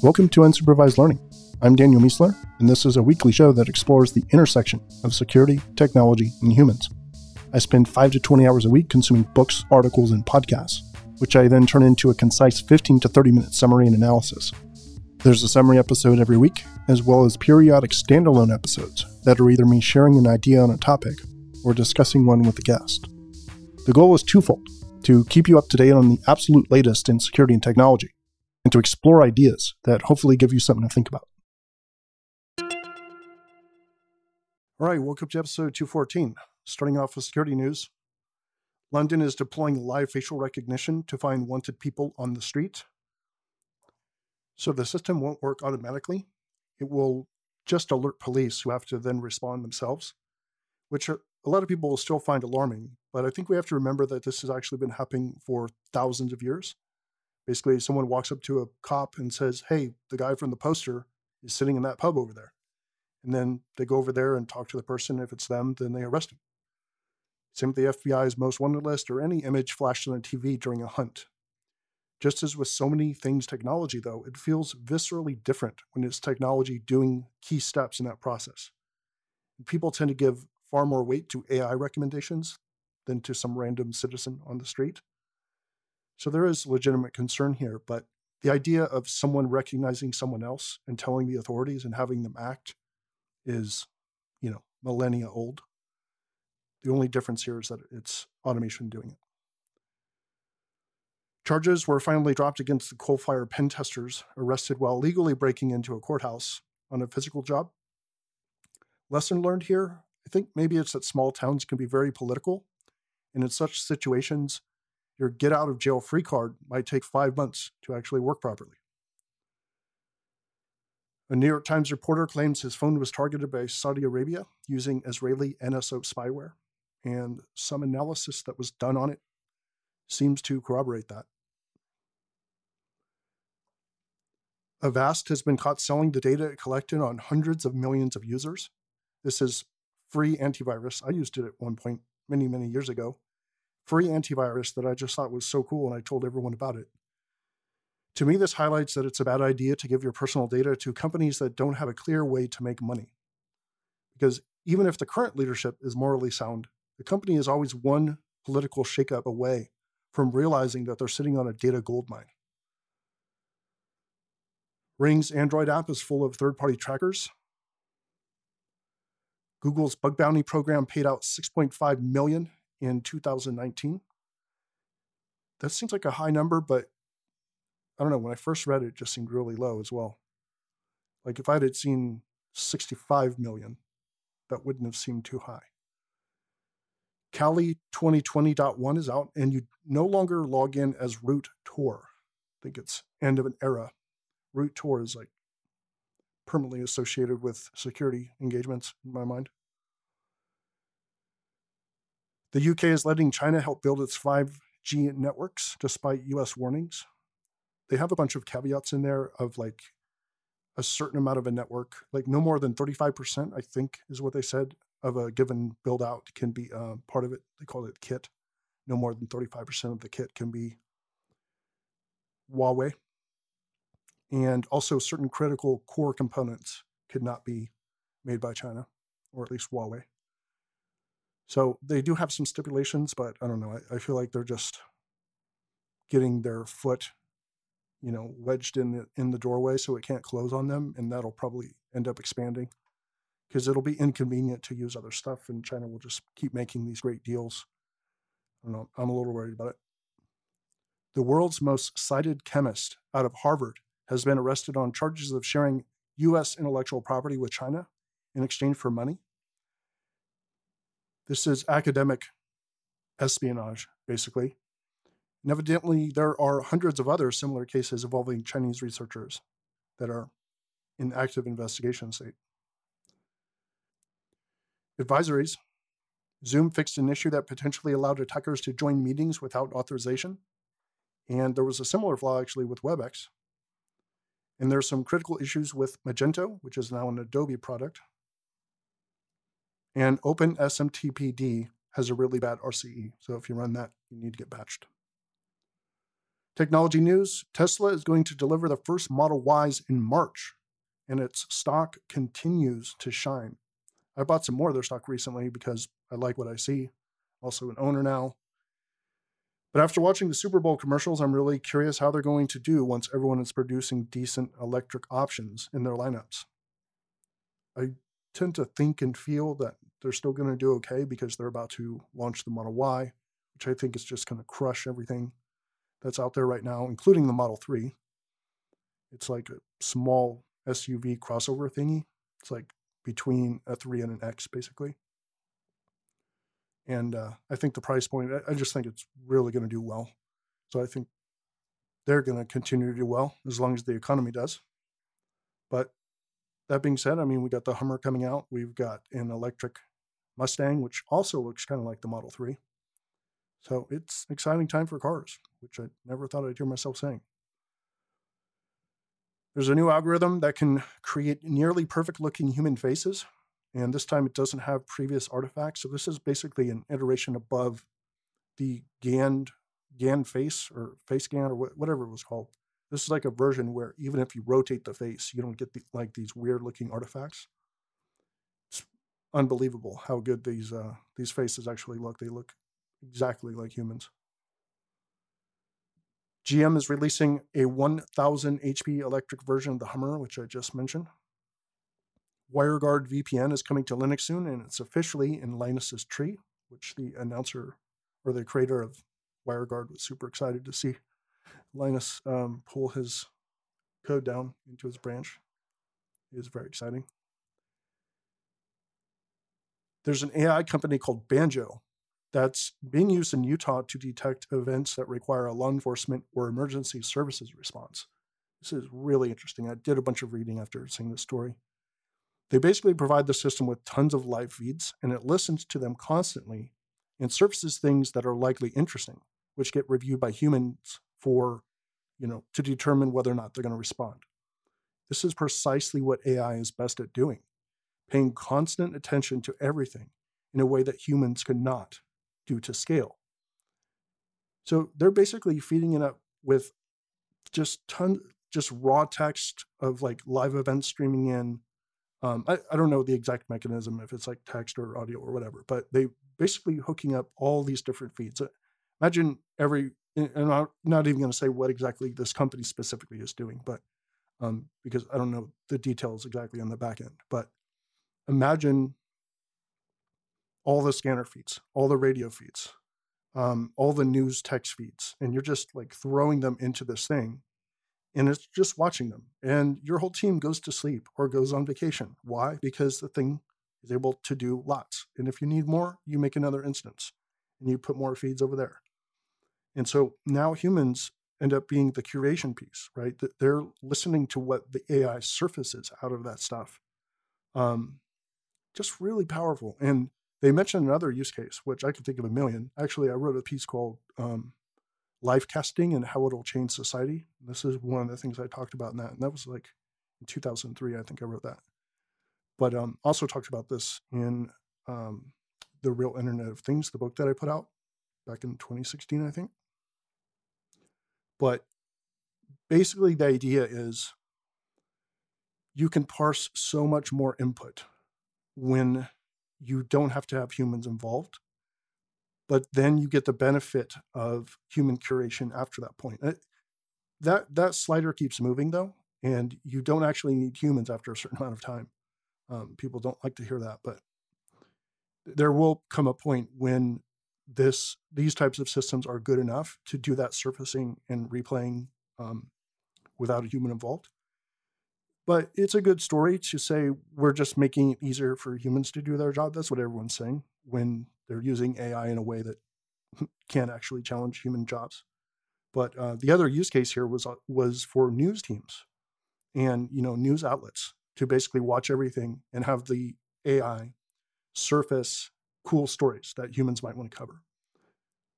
Welcome to Unsupervised Learning. I'm Daniel Miessler, and this is a weekly show that explores the intersection of security, technology, and humans. I spend 5 to 20 hours a week consuming books, articles, and podcasts, which I then turn into a concise 15 to 30 minute summary and analysis. There's a summary episode every week, as well as periodic standalone episodes that are either me sharing an idea on a topic or discussing one with a guest. The goal is twofold to keep you up to date on the absolute latest in security and technology, and to explore ideas that hopefully give you something to think about. All right, welcome to episode 214. Starting off with security news. London is deploying live facial recognition to find wanted people on the street. So the system won't work automatically. It will just alert police who have to then respond themselves, which are, a lot of people will still find alarming. But I think we have to remember that this has actually been happening for thousands of years. Basically, someone walks up to a cop and says, Hey, the guy from the poster is sitting in that pub over there. And then they go over there and talk to the person. If it's them, then they arrest him. Same with the FBI's most wanted list or any image flashed on a TV during a hunt. Just as with so many things technology, though, it feels viscerally different when it's technology doing key steps in that process. People tend to give far more weight to AI recommendations than to some random citizen on the street. So there is legitimate concern here, but the idea of someone recognizing someone else and telling the authorities and having them act is, you know, millennia old. The only difference here is that it's automation doing it. Charges were finally dropped against the Coalfire pen testers arrested while legally breaking into a courthouse on a physical job. Lesson learned here I think maybe it's that small towns can be very political. And in such situations, your get out of jail free card might take five months to actually work properly. A New York Times reporter claims his phone was targeted by Saudi Arabia using Israeli NSO spyware, and some analysis that was done on it seems to corroborate that. Avast has been caught selling the data it collected on hundreds of millions of users. This is free antivirus. I used it at one point many, many years ago free antivirus that I just thought was so cool and I told everyone about it. To me, this highlights that it's a bad idea to give your personal data to companies that don't have a clear way to make money. Because even if the current leadership is morally sound, the company is always one political shakeup away from realizing that they're sitting on a data goldmine. Ring's Android app is full of third party trackers. Google's bug bounty program paid out 6.5 million in 2019. That seems like a high number, but I don't know. When I first read it, it just seemed really low as well. Like if I had seen 65 million, that wouldn't have seemed too high. Kali 2020.1 is out, and you no longer log in as root toor. I think it's end of an era. Root toor is like permanently associated with security engagements in my mind. The UK is letting China help build its 5G networks despite US warnings. They have a bunch of caveats in there of like a certain amount of a network, like no more than 35%, I think is what they said, of a given build out can be uh, part of it. They call it kit. No more than 35% of the kit can be Huawei. And also, certain critical core components could not be made by China, or at least Huawei. So they do have some stipulations, but I don't know. I, I feel like they're just getting their foot, you know, wedged in the in the doorway so it can't close on them, and that'll probably end up expanding because it'll be inconvenient to use other stuff, and China will just keep making these great deals. I don't know. I'm a little worried about it. The world's most cited chemist out of Harvard has been arrested on charges of sharing U.S. intellectual property with China in exchange for money. This is academic espionage, basically. And evidently, there are hundreds of other similar cases involving Chinese researchers that are in active investigation state. Advisories. Zoom fixed an issue that potentially allowed attackers to join meetings without authorization. And there was a similar flaw actually with WebEx. And there's some critical issues with Magento, which is now an Adobe product, and OpenSMTPD has a really bad RCE. So if you run that, you need to get patched. Technology news Tesla is going to deliver the first Model Ys in March, and its stock continues to shine. I bought some more of their stock recently because I like what I see. Also, an owner now. But after watching the Super Bowl commercials, I'm really curious how they're going to do once everyone is producing decent electric options in their lineups. I tend to think and feel that they're still going to do okay because they're about to launch the Model Y, which I think is just going to crush everything that's out there right now, including the Model 3. It's like a small SUV crossover thingy. It's like between a 3 and an X, basically. And uh, I think the price point, I, I just think it's really going to do well. So I think they're going to continue to do well as long as the economy does. But that being said, I mean, we got the Hummer coming out. We've got an electric Mustang, which also looks kind of like the Model 3. So it's exciting time for cars, which I never thought I'd hear myself saying. There's a new algorithm that can create nearly perfect looking human faces and this time it doesn't have previous artifacts. So this is basically an iteration above the GAN GAN face or face scan or whatever it was called. This is like a version where even if you rotate the face, you don't get the, like these weird looking artifacts. Unbelievable how good these uh, these faces actually look. They look exactly like humans. GM is releasing a 1000 HP electric version of the Hummer, which I just mentioned. WireGuard VPN is coming to Linux soon, and it's officially in Linus's tree, which the announcer or the creator of WireGuard was super excited to see Linus um, pull his code down into his branch. It is very exciting. There's an AI company called Banjo that's being used in Utah to detect events that require a law enforcement or emergency services response. This is really interesting. I did a bunch of reading after seeing this story. They basically provide the system with tons of live feeds and it listens to them constantly and surfaces things that are likely interesting, which get reviewed by humans for, you know, to determine whether or not they're going to respond. This is precisely what AI is best at doing, paying constant attention to everything in a way that humans could not due to scale. So they're basically feeding it up with just ton, just raw text of like live events streaming in, um, I, I don't know the exact mechanism if it's like text or audio or whatever, but they basically hooking up all these different feeds. Imagine every, and I'm not even going to say what exactly this company specifically is doing, but um, because I don't know the details exactly on the back end, but imagine all the scanner feeds, all the radio feeds, um, all the news text feeds, and you're just like throwing them into this thing and it's just watching them. And your whole team goes to sleep or goes on vacation. Why? Because the thing is able to do lots. And if you need more, you make another instance and you put more feeds over there. And so now humans end up being the curation piece, right? They're listening to what the AI surfaces out of that stuff. Um, just really powerful. And they mentioned another use case, which I can think of a million. Actually, I wrote a piece called um, life casting and how it'll change society. This is one of the things I talked about in that. And that was like in 2003, I think I wrote that. But um, also talked about this in um, The Real Internet of Things, the book that I put out back in 2016, I think. But basically, the idea is you can parse so much more input when you don't have to have humans involved but then you get the benefit of human curation after that point. That that slider keeps moving though, and you don't actually need humans after a certain amount of time. Um, people don't like to hear that, but there will come a point when this these types of systems are good enough to do that surfacing and replaying um, without a human involved. But it's a good story to say we're just making it easier for humans to do their job. That's what everyone's saying when they're using AI in a way that can't actually challenge human jobs. But uh, the other use case here was uh, was for news teams and you know news outlets to basically watch everything and have the AI surface cool stories that humans might want to cover.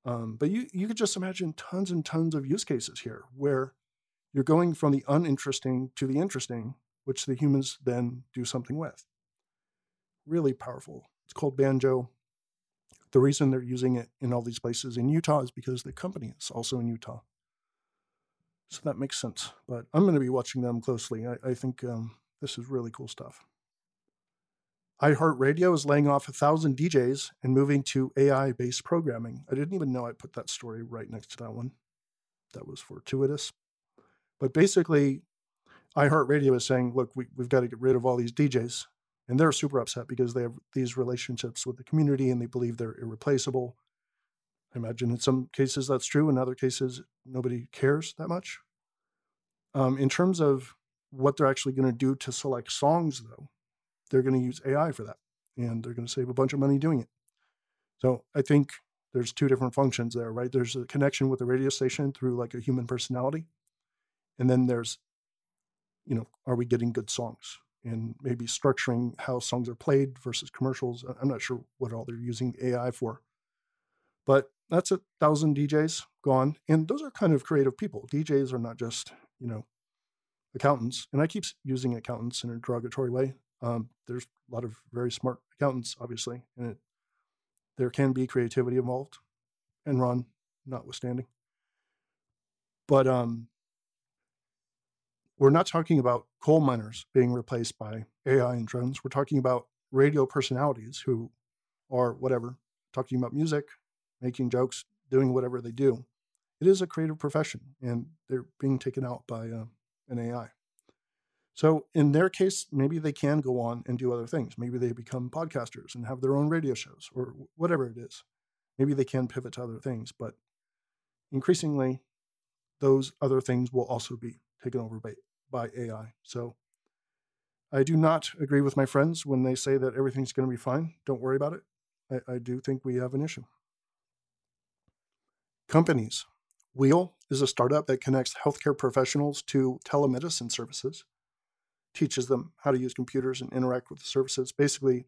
Um, but you you could just imagine tons and tons of use cases here where you're going from the uninteresting to the interesting, which the humans then do something with. Really powerful. It's called Banjo. The reason they're using it in all these places in Utah is because the company is also in Utah. So that makes sense. But I'm going to be watching them closely. I, I think um, this is really cool stuff. iHeartRadio is laying off a thousand DJs and moving to AI based programming. I didn't even know I put that story right next to that one. That was fortuitous. But basically, iHeartRadio is saying, look, we, we've got to get rid of all these DJs. And they're super upset because they have these relationships with the community and they believe they're irreplaceable. I imagine in some cases that's true. In other cases, nobody cares that much. Um, in terms of what they're actually going to do to select songs, though, they're going to use AI for that and they're going to save a bunch of money doing it. So I think there's two different functions there, right? There's a connection with the radio station through like a human personality. And then there's, you know, are we getting good songs? And maybe structuring how songs are played versus commercials. I'm not sure what all they're using AI for. But that's a thousand DJs gone. And those are kind of creative people. DJs are not just, you know, accountants. And I keep using accountants in a derogatory way. Um, there's a lot of very smart accountants, obviously, and it, there can be creativity involved, and Enron notwithstanding. But um, we're not talking about coal miners being replaced by AI and drones. We're talking about radio personalities who are whatever, talking about music, making jokes, doing whatever they do. It is a creative profession, and they're being taken out by uh, an AI. So in their case, maybe they can go on and do other things. Maybe they become podcasters and have their own radio shows or whatever it is. Maybe they can pivot to other things, but increasingly, those other things will also be taken over by, by AI. So I do not agree with my friends when they say that everything's going to be fine. Don't worry about it. I, I do think we have an issue. Companies. Wheel is a startup that connects healthcare professionals to telemedicine services, teaches them how to use computers and interact with the services. Basically,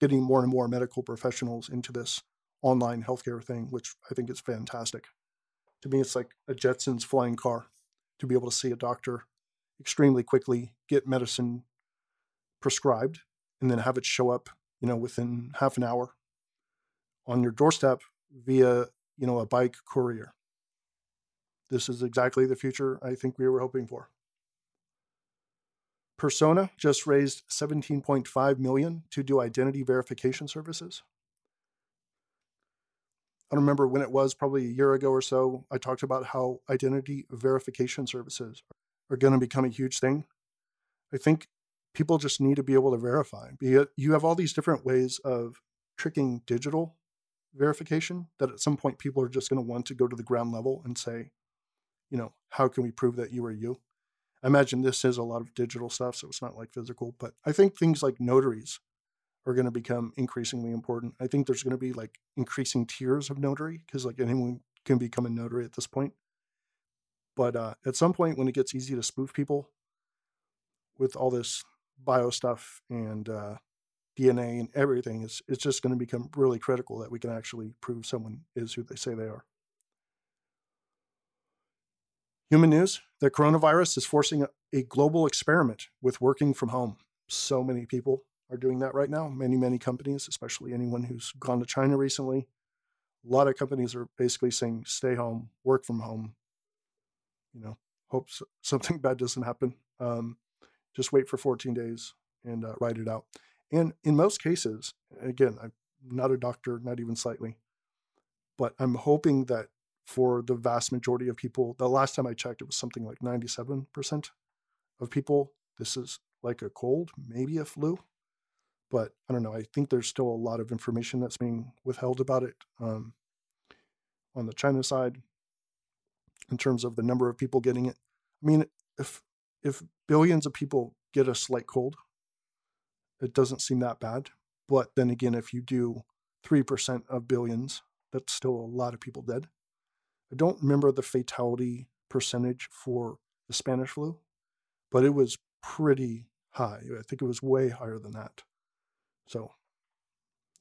getting more and more medical professionals into this online healthcare thing, which I think is fantastic. To me, it's like a Jetsons flying car to be able to see a doctor extremely quickly, get medicine prescribed, and then have it show up, you know, within half an hour on your doorstep via you know, a bike courier. This is exactly the future I think we were hoping for. Persona just raised 17.5 million to do identity verification services. I remember when it was, probably a year ago or so. I talked about how identity verification services are going to become a huge thing. I think people just need to be able to verify. You have all these different ways of tricking digital verification that at some point people are just going to want to go to the ground level and say, you know, how can we prove that you are you? I imagine this is a lot of digital stuff, so it's not like physical, but I think things like notaries are going to become increasingly important. I think there's going to be like increasing tiers of notary because like anyone can become a notary at this point. But uh, at some point, when it gets easy to spoof people with all this bio stuff and uh, DNA and everything, it's, it's just going to become really critical that we can actually prove someone is who they say they are. Human news the coronavirus is forcing a, a global experiment with working from home. So many people are doing that right now. Many, many companies, especially anyone who's gone to China recently. A lot of companies are basically saying, stay home, work from home. You know, hope something bad doesn't happen. Um, just wait for 14 days and uh, write it out. And in most cases, again, I'm not a doctor, not even slightly, but I'm hoping that for the vast majority of people, the last time I checked, it was something like 97% of people, this is like a cold, maybe a flu. But I don't know. I think there's still a lot of information that's being withheld about it um, on the China side in terms of the number of people getting it. I mean, if if billions of people get a slight cold, it doesn't seem that bad. But then again, if you do 3% of billions, that's still a lot of people dead. I don't remember the fatality percentage for the Spanish flu, but it was pretty high. I think it was way higher than that. So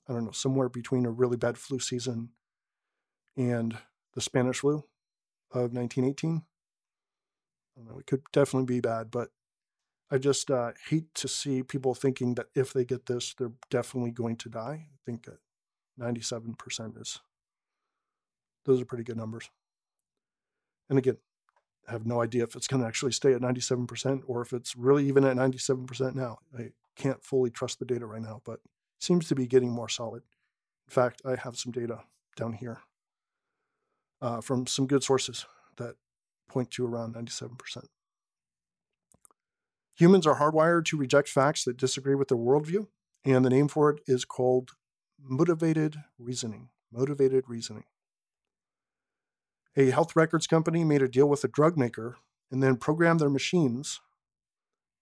I don't know, somewhere between a really bad flu season and the Spanish flu of 1918. I don't know, it could definitely be bad, but I just uh, hate to see people thinking that if they get this, they're definitely going to die. I think 97% is, those are pretty good numbers. And again, I have no idea if it's going to actually stay at 97% or if it's really even at 97% now. I can't fully trust the data right now, but seems to be getting more solid. In fact, I have some data down here uh, from some good sources that point to around 97%. Humans are hardwired to reject facts that disagree with their worldview, and the name for it is called motivated reasoning. Motivated reasoning. A health records company made a deal with a drug maker and then programmed their machines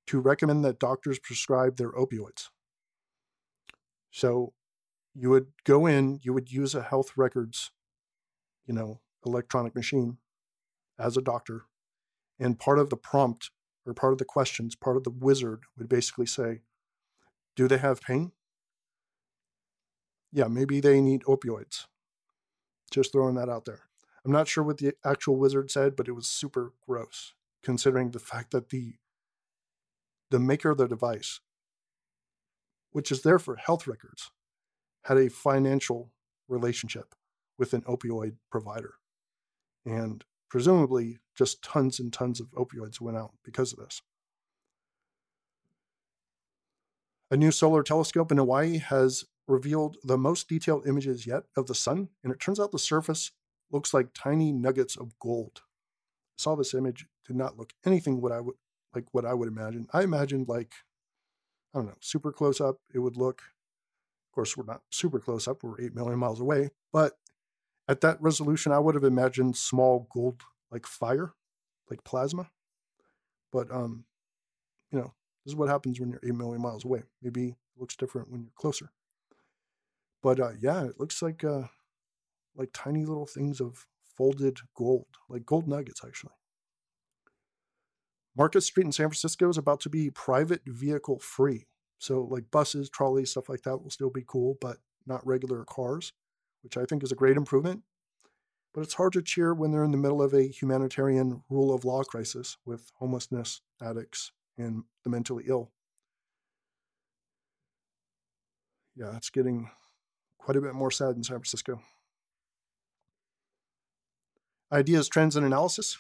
to recommend that doctors prescribe their opioids. So you would go in, you would use a health records, you know, electronic machine as a doctor, and part of the prompt or part of the questions, part of the wizard would basically say, Do they have pain? Yeah, maybe they need opioids. Just throwing that out there. I'm not sure what the actual wizard said, but it was super gross, considering the fact that the the maker of the device, which is there for health records, had a financial relationship with an opioid provider. And presumably just tons and tons of opioids went out because of this. A new solar telescope in Hawaii has revealed the most detailed images yet of the sun, and it turns out the surface looks like tiny nuggets of gold. I saw this image, did not look anything what I would like what I would imagine. I imagined like I don't know, super close up. It would look. Of course, we're not super close up. We're eight million miles away, but at that resolution, I would have imagined small gold like fire, like plasma. But um, you know, this is what happens when you're eight million miles away. Maybe it looks different when you're closer. But uh, yeah, it looks like uh, like tiny little things of folded gold, like gold nuggets, actually. Market Street in San Francisco is about to be private vehicle free. So, like buses, trolleys, stuff like that will still be cool, but not regular cars, which I think is a great improvement. But it's hard to cheer when they're in the middle of a humanitarian rule of law crisis with homelessness, addicts, and the mentally ill. Yeah, it's getting quite a bit more sad in San Francisco. Ideas, trends, and analysis.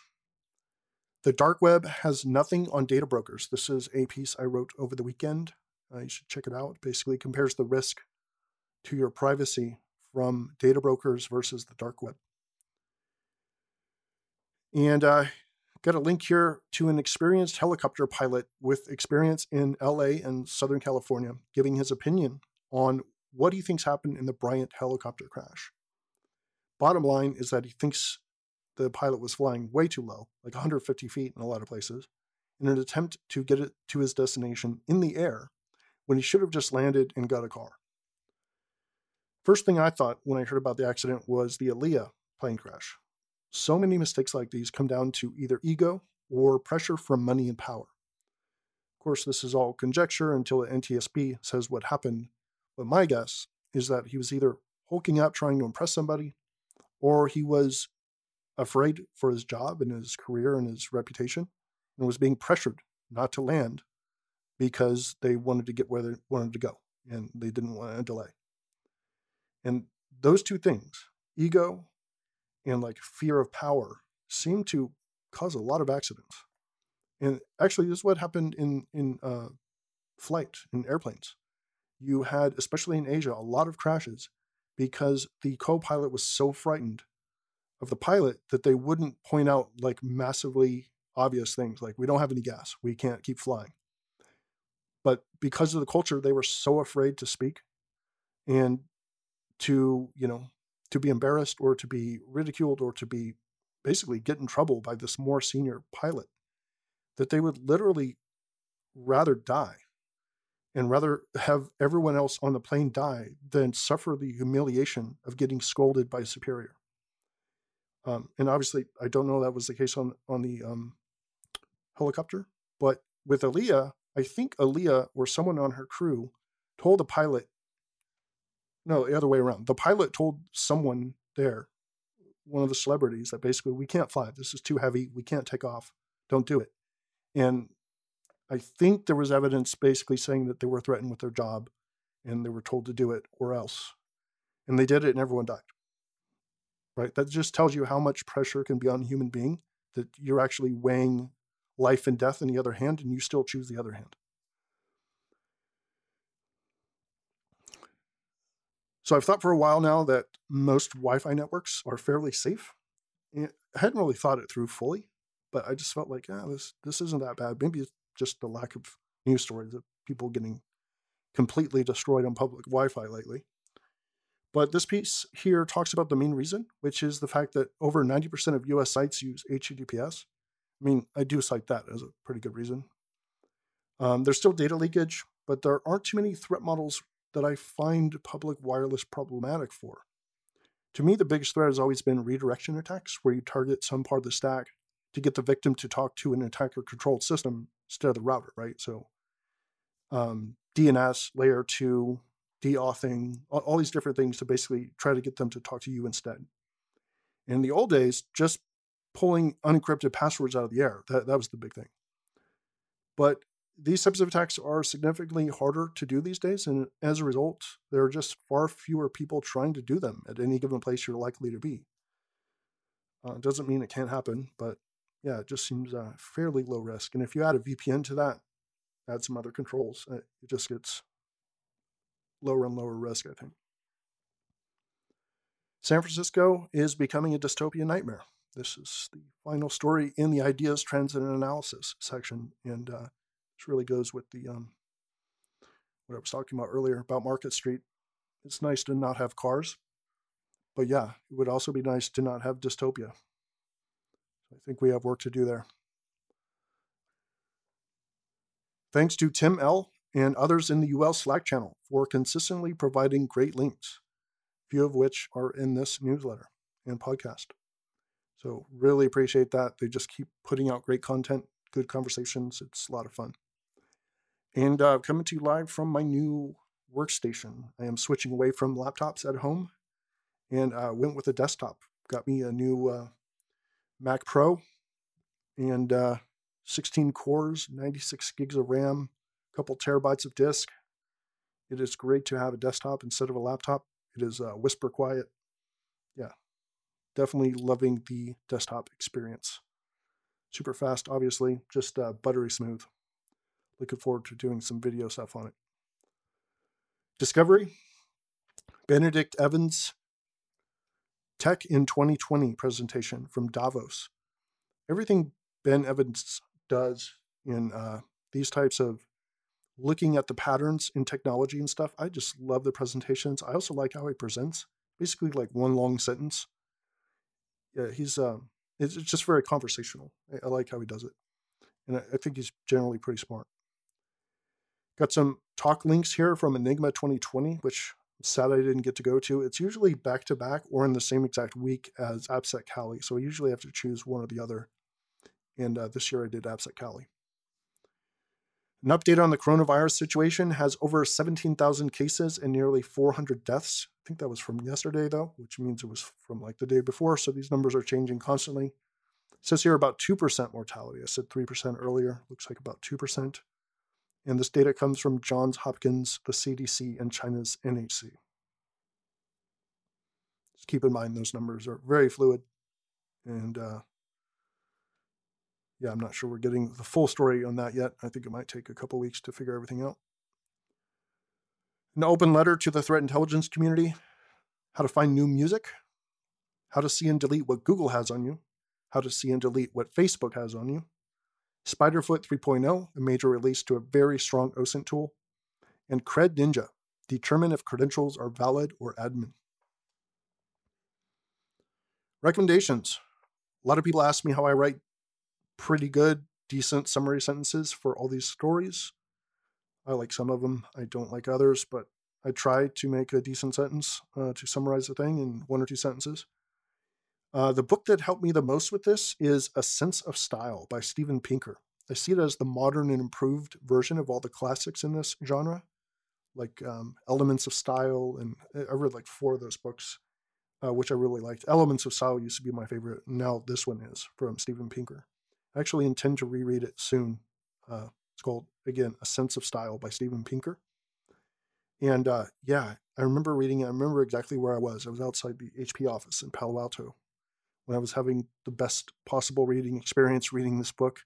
The dark web has nothing on data brokers. This is a piece I wrote over the weekend. Uh, you should check it out. Basically compares the risk to your privacy from data brokers versus the dark web. And I uh, got a link here to an experienced helicopter pilot with experience in LA and Southern California giving his opinion on what he thinks happened in the Bryant helicopter crash. Bottom line is that he thinks the pilot was flying way too low, like 150 feet in a lot of places, in an attempt to get it to his destination in the air when he should have just landed and got a car. First thing I thought when I heard about the accident was the Aaliyah plane crash. So many mistakes like these come down to either ego or pressure from money and power. Of course, this is all conjecture until the NTSB says what happened, but my guess is that he was either hulking up trying to impress somebody, or he was afraid for his job and his career and his reputation and was being pressured not to land because they wanted to get where they wanted to go and they didn't want to delay. And those two things, ego and like fear of power, seem to cause a lot of accidents. And actually, this is what happened in in uh, flight in airplanes. You had, especially in Asia, a lot of crashes because the co-pilot was so frightened of the pilot that they wouldn't point out like massively obvious things like we don't have any gas, we can't keep flying. But because of the culture, they were so afraid to speak and to, you know, to be embarrassed or to be ridiculed or to be basically get in trouble by this more senior pilot that they would literally rather die and rather have everyone else on the plane die than suffer the humiliation of getting scolded by a superior. Um, and obviously, I don't know that was the case on on the um, helicopter, but with Aaliyah, I think Aaliyah or someone on her crew told the pilot. No, the other way around. The pilot told someone there, one of the celebrities, that basically we can't fly. This is too heavy. We can't take off. Don't do it. And I think there was evidence basically saying that they were threatened with their job, and they were told to do it or else. And they did it, and everyone died right? That just tells you how much pressure can be on a human being that you're actually weighing life and death in the other hand, and you still choose the other hand. So I've thought for a while now that most Wi-Fi networks are fairly safe. I hadn't really thought it through fully, but I just felt like, yeah, this this isn't that bad. Maybe it's just the lack of news stories of people getting completely destroyed on public Wi-Fi lately. But this piece here talks about the main reason, which is the fact that over 90% of US sites use HTTPS. I mean, I do cite that as a pretty good reason. Um, there's still data leakage, but there aren't too many threat models that I find public wireless problematic for. To me, the biggest threat has always been redirection attacks, where you target some part of the stack to get the victim to talk to an attacker controlled system instead of the router, right? So um, DNS, layer two, deauthing, all, these different things to basically try to get them to talk to you instead. In the old days, just pulling unencrypted passwords out of the air, that, that was the big thing. But these types of attacks are significantly harder to do these days, and as a result, there are just far fewer people trying to do them at any given place you're likely to be. Uh, doesn't mean it can't happen, but yeah, it just seems uh, fairly low risk. And if you add a VPN to that, add some other controls, it just gets lower and lower risk, I think. San Francisco is becoming a dystopian nightmare. This is the final story in the Ideas, Trends, and Analysis section. And uh, really goes with the um, what I was talking about earlier about Market Street. It's nice to not have cars, but yeah, it would also be nice to not have dystopia. I think we have work to do there. Thanks to Tim L. and others in the UL Slack channel for consistently providing great links, few of which are in this newsletter and podcast. So, really appreciate that. They just keep putting out great content, good conversations. It's a lot of fun. And uh, coming to you live from my new workstation. I am switching away from laptops at home and uh, went with a desktop. Got me a new uh, Mac Pro and uh, 16 cores, 96 gigs of RAM, a couple terabytes of disk. It is great to have a desktop instead of a laptop. It is uh, whisper quiet. Yeah, definitely loving the desktop experience. Super fast, obviously, just uh, buttery smooth. Looking forward to doing some video stuff on it. Discovery, Benedict Evans Tech in 2020 presentation from Davos. Everything Ben Evans does in uh, these types of looking at the patterns in technology and stuff, I just love the presentations. I also like how he presents, basically like one long sentence. Yeah, he's um, it's just very conversational. I, like how he does it, and I think he's generally pretty smart. Got some talk links here from Enigma 2020, which sad I didn't get to go to. It's usually back to back or in the same exact week as AppSec Cali. So I usually have to choose one or the other. And uh, this year I did AppSec Cali. An update on the coronavirus situation has over 17,000 cases and nearly 400 deaths. I think that was from yesterday, though, which means it was from like the day before. So these numbers are changing constantly. It says here about 2% mortality. I said 3% earlier. Looks like about 2%. And this data comes from Johns Hopkins, the CDC, and China's NHC. Just keep in mind those numbers are very fluid. And uh, yeah, I'm not sure we're getting the full story on that yet. I think it might take a couple weeks to figure everything out. An open letter to the threat intelligence community how to find new music, how to see and delete what Google has on you, how to see and delete what Facebook has on you, Spiderfoot 3.0, a major release to a very strong OSINT tool, and Cred Ninja, determine if credentials are valid or admin. Recommendations. A lot of people ask me how I write pretty good, decent summary sentences for all these stories. I like some of them, I don't like others, but I try to make a decent sentence uh, to summarize the thing in one or two sentences. Uh, the book that helped me the most with this is A Sense of Style by Steven Pinker. I see it as the modern and improved version of all the classics in this genre, like um, Elements of Style, and I read like four of those books, uh, which I really liked. Elements of Style used to be my favorite. Now this one is from Steven Pinker. I actually intend to reread it soon. Uh, it's called again A Sense of Style by Steven Pinker. And uh, yeah, I remember reading it. I remember exactly where I was. I was outside the HP office in Palo Alto when I was having the best possible reading experience reading this book.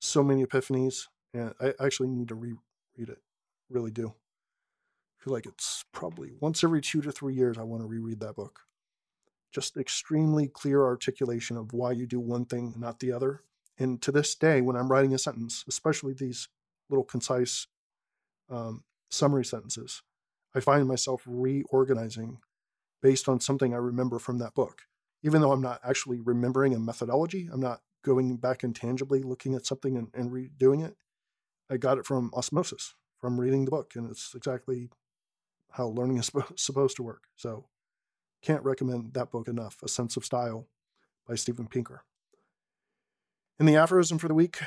So many epiphanies, and I actually need to reread it. Really do. I feel like it's probably once every two to three years I want to reread that book. Just extremely clear articulation of why you do one thing not the other. And to this day, when I'm writing a sentence, especially these little concise um, summary sentences, I find myself reorganizing based on something I remember from that book even though I'm not actually remembering a methodology, I'm not going back intangibly looking at something and, and redoing it. I got it from osmosis, from reading the book, and it's exactly how learning is supposed to work. So, can't recommend that book enough. A Sense of Style by Steven Pinker. In the aphorism for the week,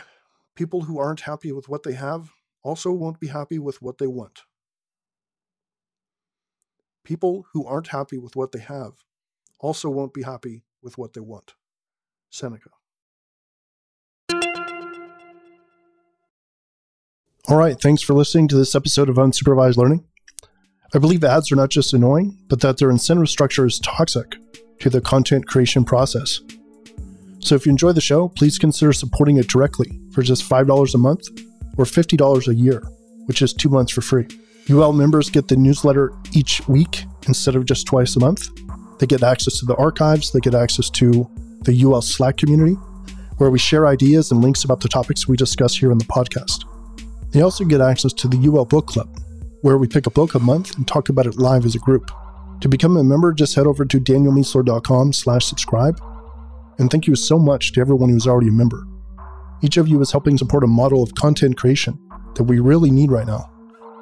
people who aren't happy with what they have also won't be happy with what they want. People who aren't happy with what they have also won't be happy with what they want. Seneca. All right, thanks for listening to this episode of Unsupervised Learning. I believe ads are not just annoying, but that their incentive structure is toxic to the content creation process. So if you enjoy the show, please consider supporting it directly for just $5 a month or $50 a year, which is two months for free. UL members get the newsletter each week instead of just twice a month. They get access to the archives, they get access to the UL Slack community, where we share ideas and links about the topics we discuss here in the podcast. They also get access to the UL Book Club, where we pick a book a month and talk about it live as a group. To become a member, just head over to danielmiessler.com slash subscribe. And thank you so much to everyone who's already a member. Each of you is helping support a model of content creation that we really need right now,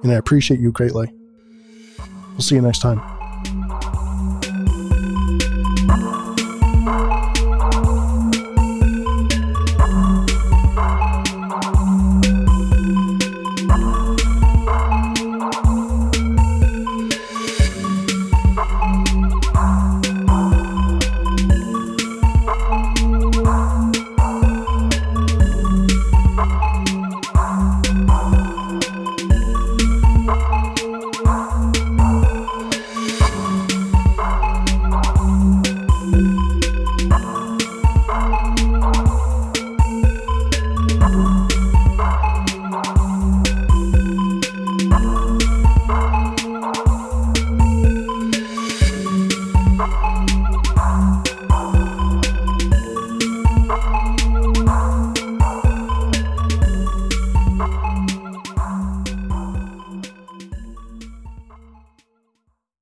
and I appreciate you greatly. We'll see you next time.